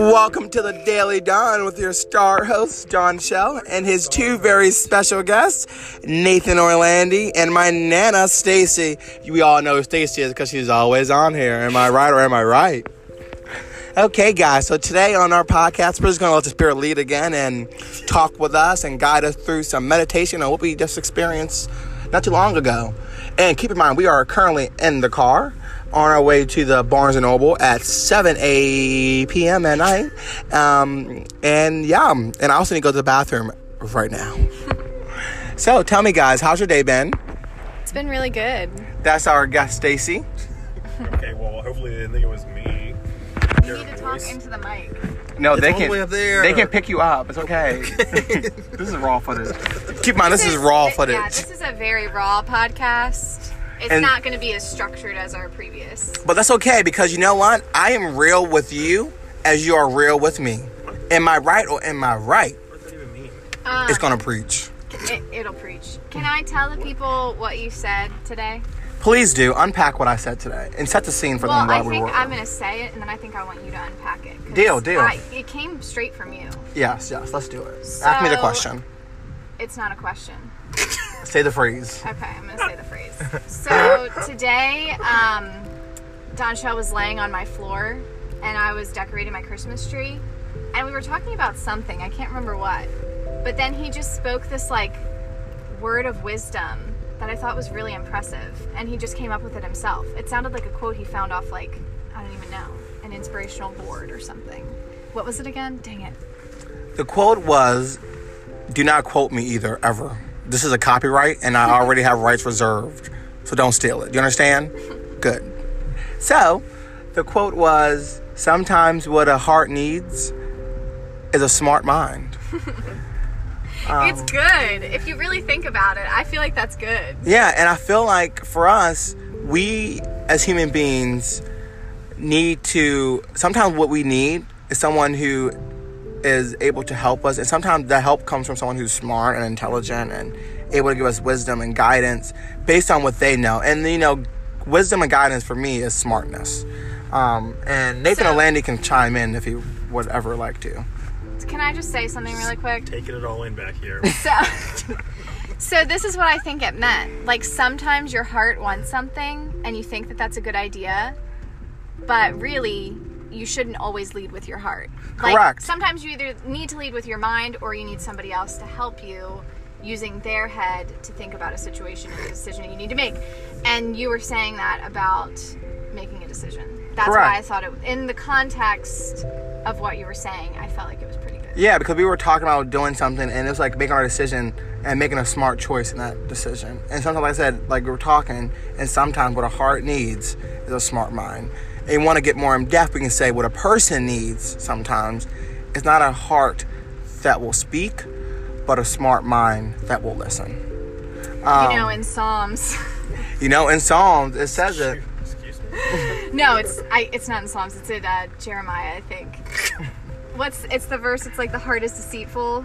Welcome to the Daily Dawn with your star host, John Shell, and his two very special guests, Nathan Orlandi and my Nana, Stacy. We all know Stacy is because she's always on here. Am I right or am I right? Okay, guys, so today on our podcast, we're just going to let the Spirit lead again and talk with us and guide us through some meditation on what we just experienced not too long ago. And keep in mind, we are currently in the car on our way to the Barnes and Noble at 7 a p.m. at night. Um, and yeah, and I also need to go to the bathroom right now. so tell me, guys, how's your day been? It's been really good. That's our guest, Stacy. Okay, well, hopefully they didn't think it was me. You need to talk into the mic. No, It's they all the can. way there. They can pick you up. It's okay. this is raw footage. Keep in mind, this is raw footage. Yeah, this is a very raw podcast. It's And- not going to be as structured as our previous. But that's okay because you know what? I am real with you as you are real with me. Am I right or am I right? What does that even mean? Um, It's gonna preach. it, it'll preach. Can I tell the people what you said today? Please do unpack what I said today and set the scene for Well, them I while we think. I'm going to say it, and then I think I want you to unpack it. Deal, deal. I, it came straight from you. Yes, yes. Let's do it. Ask me the question. It's not a question. Say the phrase. Okay, I'm gonna say the phrase. So today, um, Don Shell was laying on my floor, and I was decorating my Christmas tree, and we were talking about something. I can't remember what, but then he just spoke this like word of wisdom that I thought was really impressive, and he just came up with it himself. It sounded like a quote he found off like I don't even know an inspirational board or something. What was it again? Dang it. The quote was, "Do not quote me either ever. This is a copyright, and I already have rights reserved, so don't steal it. Do you understand? Good." So, the quote was, "Sometimes what a heart needs is a smart mind." it's good if you really think about it. I feel like that's good. Yeah, and I feel like for us, we as human beings need to sometimes what we need is someone who is able to help us and sometimes that help comes from someone who's smart and intelligent and able to give us wisdom and guidance based on what they know. And you know, wisdom and guidance for me is smartness. Um, and Nathan So- Orlandi can chime in if he would ever like to. Can I just say something really quick? Taking it all in back here. So, so this is what I think it meant. Like sometimes your heart wants something and you think that that's a good idea, but really you shouldn't always lead with your heart. Like Correct. sometimes you either need to lead with your mind or you need somebody else to help you using their head to think about a situation and a decision you need to make. And you were saying that about making a decision. That's Correct. why I thought it in the context of what you were saying, I felt like it was pretty good. Yeah, because we were talking about doing something, and it was like making our decision and making a smart choice in that decision. And sometimes, like I said, like we were talking, and sometimes what a heart needs is a smart mind. And you want to get more in depth, we can say what a person needs sometimes is not a heart that will speak, but a smart mind that will listen. Um, you know, in Psalms. You know, in Psalms it says it. No, it's I. It's not in Psalms. It's in uh, Jeremiah, I think. What's it's the verse? It's like the heart is deceitful.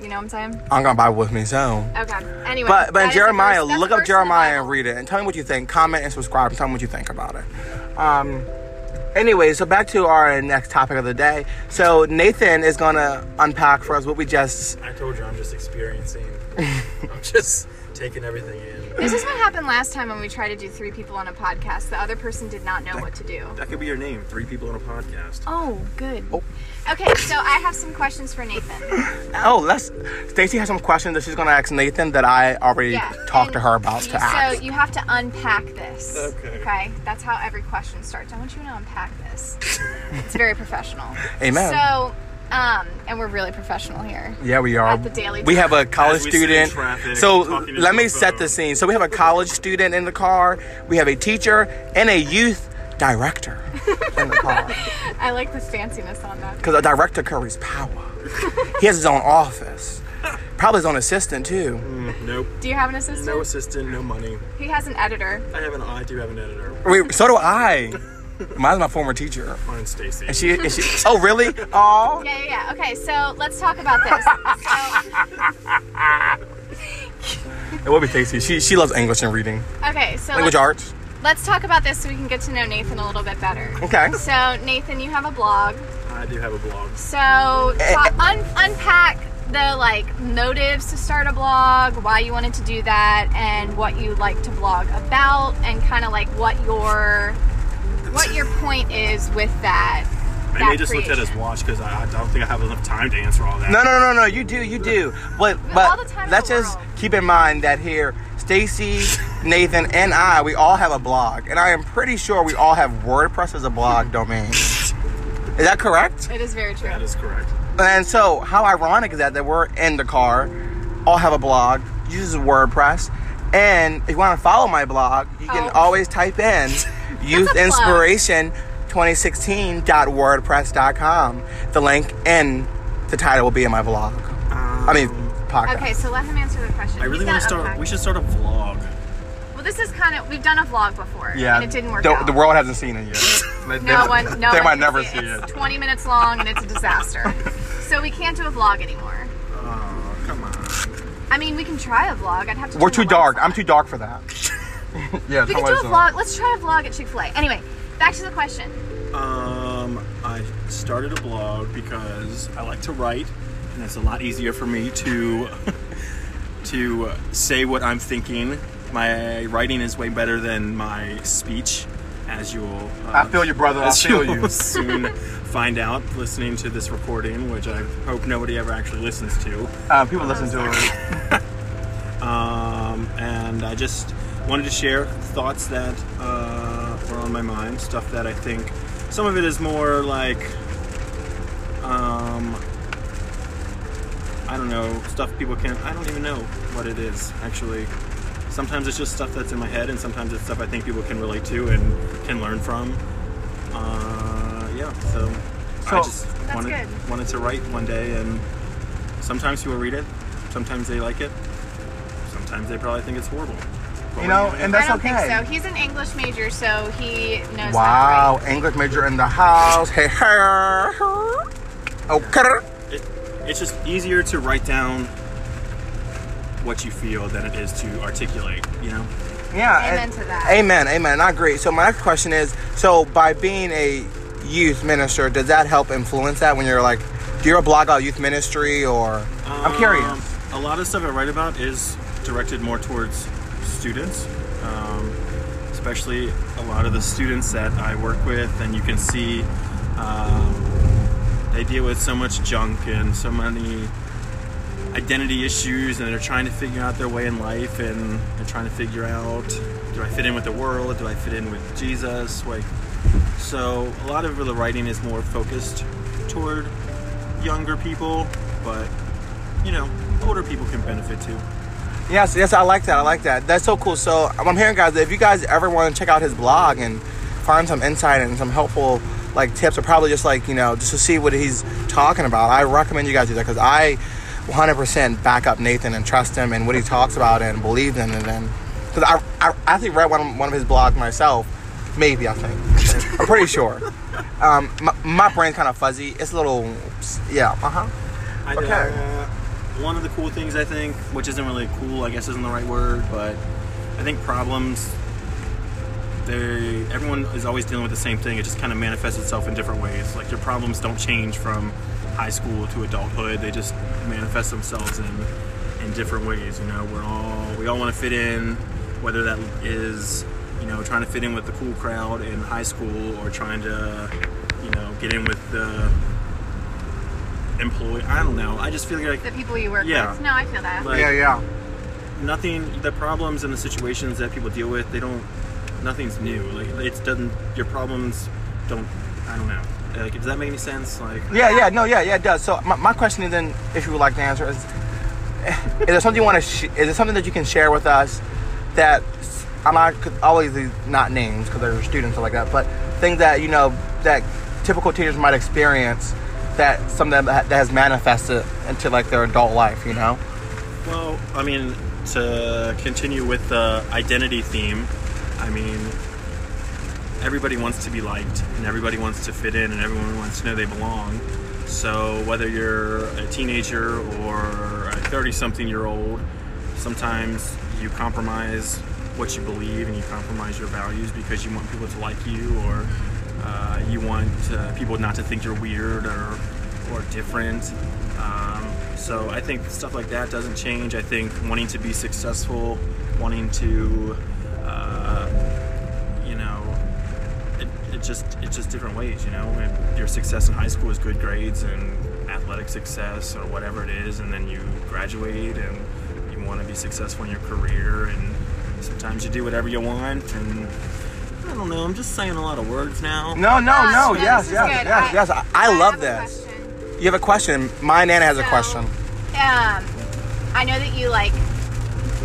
You know what I'm saying? I'm gonna buy with me, so. Okay. Anyway, But but in Jeremiah, look up verse in the Jeremiah and read it, and tell me what you think. Comment and subscribe, and tell me what you think about it. Um. Anyway, so back to our next topic of the day. So Nathan is gonna unpack for us what we just. I told you I'm just experiencing. I'm just taking everything in. This is what happened last time when we tried to do three people on a podcast. The other person did not know what to do. That could be your name. Three people on a podcast. Oh, good. Oh. Okay, so I have some questions for Nathan. Oh, let's. Stacy has some questions that she's gonna ask Nathan that I already Yeah. talked to her about you- to ask. So you have to unpack this. Okay. Okay. That's how every question starts. I want you to unpack this. it's very professional. Amen. So, um, and we're really professional here. Yeah, we are. At the Daily we have a college As we sit in student. traffic, so let the me set phone. the scene. So we have a college student in the car. We have a teacher and a youth director in the car. I like the fanciness on that. Because a director carries power. he has his own office. Probably his own assistant too. Mm, nope. Do you have an assistant? No assistant, no money. He has an editor. I have an I do have an editor. Wait, so do I. Mine's my former teacher. Mine's Stacy. And she, and she oh really? Oh. Yeah, yeah, yeah. Okay, so let's talk about this. So, It will be Stacy. She she loves English and reading. okay, so Language arts. Let's talk about this so we can get to know Nathan a little bit better. Okay. So, Nathan, you have a blog. I do have a blog. So, ta- un- unpack the like motives to start a blog, why you wanted to do that, and what you like to blog about, and kind of like what your what your point is with that. Maybe that I just looked at his watch because I, I don't think I have enough time to answer all that. No, no, no, no. You do, you do. But all but the time in let's just world. keep in mind that here, Stacy, Nathan, and I, we all have a blog, and I am pretty sure we all have WordPress as a blog domain. Is that correct? It is very true. That is correct. And so, how ironic is that that we're in the car, all have a blog, uses WordPress, and if you want to follow my blog, you can Oh. always type in Youth Inspiration. 2016.wordpress.com. The link and the title will be in my vlog. I mean, um, podcast. Okay, so let him answer the question. I really want to start. unpack. We should start a vlog. Well, this is kind of we've done a vlog before, Yeah, and it didn't work the, out. the world hasn't seen it yet. They- no they, one, no they one might never see see it. It's 20 minutes long, and it's a disaster. so we can't do a vlog anymore. Oh, come on. I mean, we can try a vlog. I'd have to. We're too dark. on. I'm too dark for that. yeah, We turn can do a on. vlog. Let's try a vlog at Chick Fil A. Anyway, back to the question. Um, I started a blog because I like to write, and it's a lot easier for me to to say what I'm thinking. My writing is way better than my speech, as you will. Uh, I feel you, brother. I feel you. soon find out listening to this recording, which I hope nobody ever actually listens to. Um, people listen to it. um, and I just wanted to share thoughts that uh, were on my mind, stuff that I think. Some of it is more like, um, I don't know, stuff people can't. I don't even know what it is actually. Sometimes it's just stuff that's in my head, and sometimes it's stuff I think people can relate to and can learn from. Uh, yeah, so, So- I just wanted good. wanted to write one day, and sometimes people read it, sometimes they like it, sometimes they probably think it's horrible. But You know, are and that's I don't okay. think so. He's an English major, so he knows. Wow, How to write. English major in the house. Hey, hey. Okay. it, it's just easier to write down what you feel than it is to articulate. You know. Yeah. Amen and- to that. Amen. Amen. I agree. So my next question is: so by being a youth minister, does that help influence that when you're like, do you ever blog about youth ministry or? I'm Um, curious. A lot of stuff I write about is directed more towards students, um, especially a lot of the students that I work with, and you can see um, they deal with so much junk and so many identity issues, and they're trying to figure out their way in life, and they're trying to figure out do I fit in with the world? Do I fit in with Jesus? Like, so a lot of the writing is more focused toward younger people, but you know, older people can benefit too. Yes, yes, I like that. I like that. That's so cool. So I'm hearing, guys, if you guys ever want to check out his blog and find some insight and some helpful like tips, or probably just like you know, just to see what he's talking about, I recommend you guys do that because I 100% back up Nathan and trust him and what he talks about and believe in, and then because I, I I actually read one of, one of his blogs myself, maybe I think, I'm pretty sure. Um, my, my brain's kind of fuzzy. It's a little, yeah, uh huh. Okay. uh, one of the cool things I think, which isn't really cool, I guess isn't the right word, but I think problems. They everyone is always dealing with the same thing. It just kind of manifests itself in different ways. Like your problems don't change from high school to adulthood. They just manifest themselves in in different ways. You know, we're all we all want to fit in, whether that is you know trying to fit in with the cool crowd in high school or trying to you know get in with the employee. I don't know. I just feel like The people you work Yeah. with. No, I feel that. Like- yeah, yeah. nothing. The problems and the situations that people deal with, they don't. Nothing's new. Like it doesn't. Your problems don't. I don't know. Like does that make any sense? Like Yeah, yeah, no, yeah, yeah, it does. So my, my question is then, if you would like to answer, is: Is there something you want to? Sh- is there something that you can share with us that I'm not could always not names because they're students or like that, but things that you know that typical teachers might experience that something that, that has manifested into like their adult life, you know? Well, I mean, to continue with the identity theme, I mean, everybody wants to be liked and everybody wants to fit in and everyone wants to know they belong. So, whether you're a teenager or a 30 something year old, sometimes you compromise what you believe and you compromise your values because you want people to like you or uh, you want uh, people not to think you're weird or or different. Um, so I think stuff like that doesn't change. I think wanting to be successful, wanting to, it, it just it's just different ways. You know, And your success in high school is good grades and athletic success or whatever it is, and then you graduate and you want to be successful in your career and sometimes you do whatever you want and I don't know. I'm just saying a lot of words now. No, no, Gosh, no. no, yes, this yes, good. yes, yes. I, I love this. question. You have a question. My Nana has a question. Um, I know that you like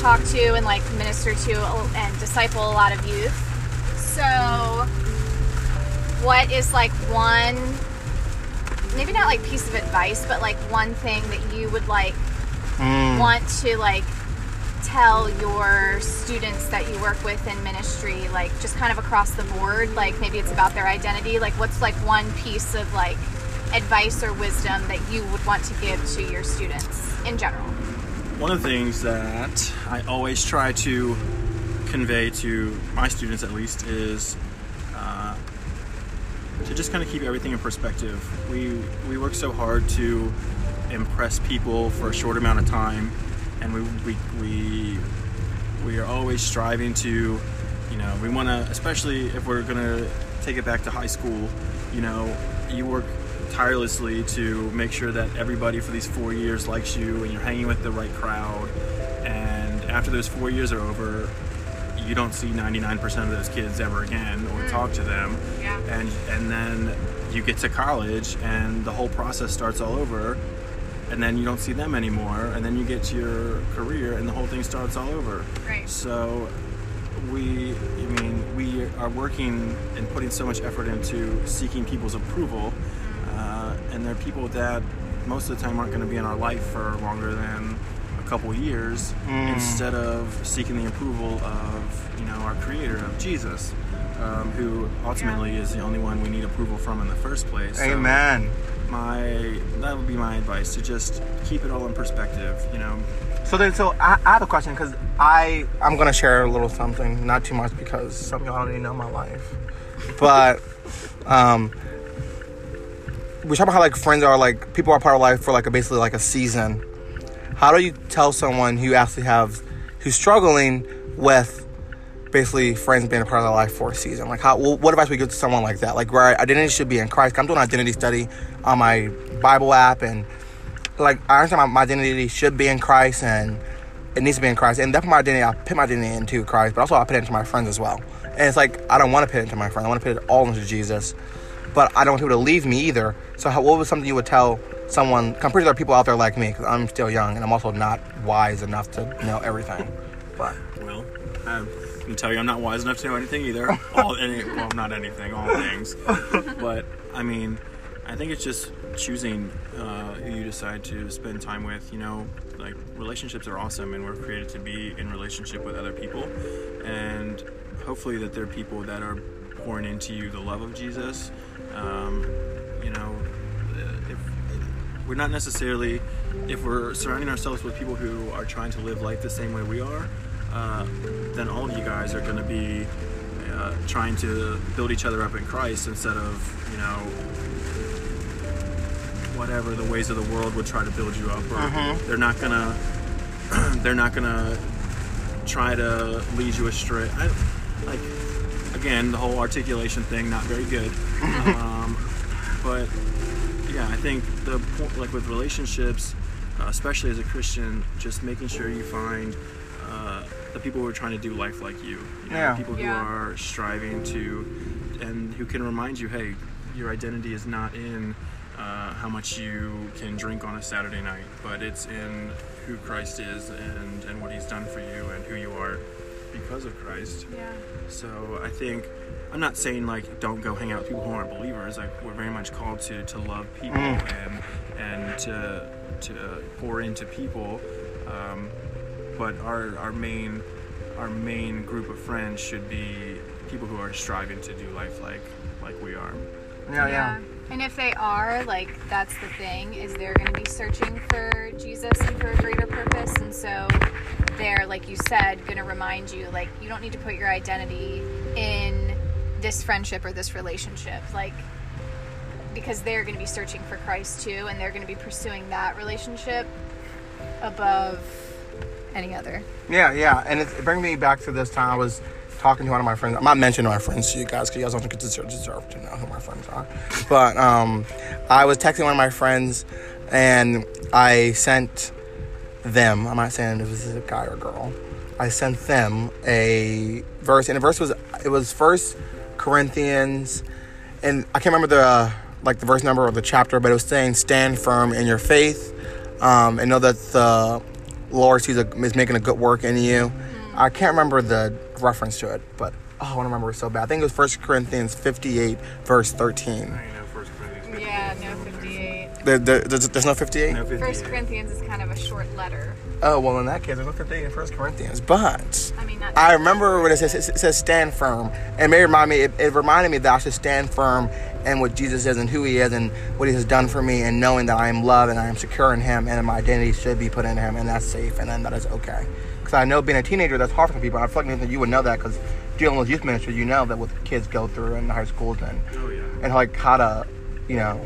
talk to and like minister to and disciple a lot of youth. So, what is like one, maybe not like piece of advice, but like one thing that you would like Mm. want to like tell your students that you work with in ministry, like just kind of across the board? Like maybe it's about their identity. Like, what's like one piece of like advice or wisdom that you would want to give to your students in general? One of the things that I always try to convey to my students, at least, is uh, to just kind of keep everything in perspective. We we work so hard to impress people for a short amount of time, and we we we, we are always striving to, you know, we want to, especially if we're gonna take it back to high school, you know, you work tirelessly to make sure that everybody for these four years likes you and you're hanging with the right crowd. And after those four years are over, you don't see 99% of those kids ever again or talk to them. Yeah. And and then you get to college and the whole process starts all over. And then you don't see them anymore. And then you get to your career and the whole thing starts all over. Right. So we, I mean, we are working and putting so much effort into seeking people's approval, uh, and they're people that most of the time aren't going to be in our life for longer than couple years, instead of seeking the approval of, you know, our Creator, of Jesus, um, who ultimately is the only one we need approval from in the first place. So Amen. my that would be my advice to just keep it all in perspective. You know, So then, so I, I have a question because I I'm gonna share a little something, not too much because some of y'all don't even know my life, but um, we talk about how like friends are like people are part of life for like a, basically like a season. How do you tell someone who actually have who's struggling with basically friends being a part of their life for a season? Like, how wh- what advice would you give to someone like that? Like, where identity should be in Christ. I'm doing an identity study on my Bible app and like I understand my, my identity should be in Christ and it needs to be in Christ. And that's my identity, I put my identity into Christ, but also I put it into my friends as well. And it's like I don't want to put it into my friends. I want to put it all into Jesus. But I don't want people to leave me either. So how, what was something you would tell someone? I'm pretty sure there are people out there like me because I'm still young and I'm also not wise enough to know everything. But Well, I can tell you I'm not wise enough to know anything either. All any, well, not anything, all things. But I mean, I think it's just choosing uh, who you decide to spend time with. You know, like relationships are awesome, and we're created to be in relationship with other people, and hopefully that they're people that are pouring into you the love of Jesus. Um, you know, we're not necessarily if we're surrounding ourselves with people who are trying to live life the same way we are uh, then all of you guys are going to be uh, trying to build each other up in christ instead of you know whatever the ways of the world would try to build you up or they're not gonna they're not gonna try to lead you astray. I, like again the whole articulation thing not very good. Um, but yeah i think the po- like with relationships uh, especially as a christian just making sure you find uh, the people who are trying to do life like you, you know, Yeah. people who Yeah. are striving to and who can remind you hey your identity is not in uh, how much you can drink on a saturday night but it's in who christ is and and what he's done for you and who you are because of christ Yeah. so I think I'm not saying like don't go hang out with people who aren't believers. Like we're very much called to to love people and and to to pour into people. Um, but our our main our main group of friends should be people who are striving to do life like like we are. yeah, yeah. Yeah. And if they are, like, that's the thing, is they're going to be searching for Jesus and for a greater purpose. And so they're, like you said, going to remind you, like, you don't need to put your identity in this friendship or this relationship. Like, because they're going to be searching for Christ too, and they're going to be pursuing that relationship above any other. Yeah, yeah, and it, it brings me back to this time I was talking to one of my friends. I'm not mentioning my friends to you guys because you guys don't deserve, deserve to know who my friends are. But um, I was texting one of my friends, and I sent them. I'm not saying if this is a guy or girl. I sent them a verse, and the verse was it was First Corinthians, and I can't remember the like the verse number or the chapter, but it was saying stand firm in your faith, um, and know that the Lord sees a, is making a good work in you. I can't remember the reference to it, but oh, I want to remember it so bad. I think it was First Corinthians 58, verse 13. I know First Corinthians. Yeah, no 58. There, there, there's, there's no 58? No, 58. First Corinthians is kind of a short letter. Oh, well, in that case, there's no 58 in First Corinthians. But I mean. I remember when it says. It says stand firm. And it may remind me, it, it reminded me that I should stand firm in what Jesus is and who he is and what he has done for me and knowing that I am loved and I am secure in him and my identity should be put in him and that's safe and then that is okay. Because I know being a teenager, that's hard for people. I feel like you would know that because dealing with youth ministry, you know that what kids go through in high schools and, Oh yeah. and like how to, you know,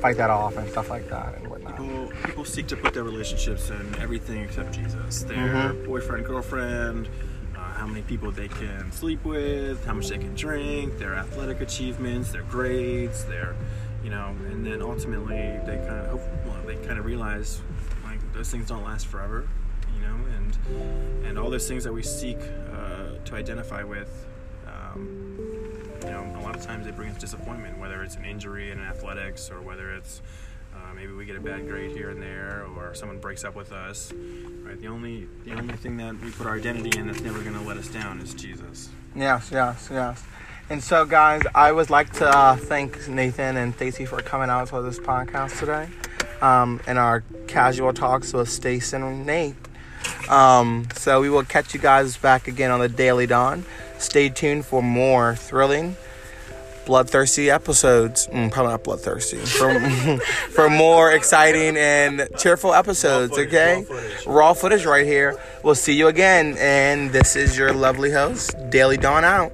fight that off and stuff like that and whatnot. People, people seek to put their relationships in everything except Jesus. Their Mhm. boyfriend, girlfriend, uh, how many people they can sleep with, how much they can drink, their athletic achievements, their grades, their, you know, and then ultimately they kind of, well, they kind of realize like those things don't last forever, you know, and and all those things that we seek uh, to identify with. Um, you know, a lot of times they bring us disappointment, whether it's an injury in athletics or whether it's uh, maybe we get a bad grade here and there, or someone breaks up with us. Right? The only the only thing that we put our identity in that's never going to let us down is Jesus. Yes, yes, yes. And so, guys, I would like to uh, thank Nathan and Stacy for coming out to this podcast today, um, and our casual talks with Stacy and Nate. Um, so we will catch you guys back again on the Daily Dawn. Stay tuned for more thrilling, bloodthirsty episodes. Mm, probably not bloodthirsty. For, for more exciting and cheerful episodes. Raw footage, okay, raw footage. raw footage right here. We'll see you again, and this is your lovely host, Daily Dawn out.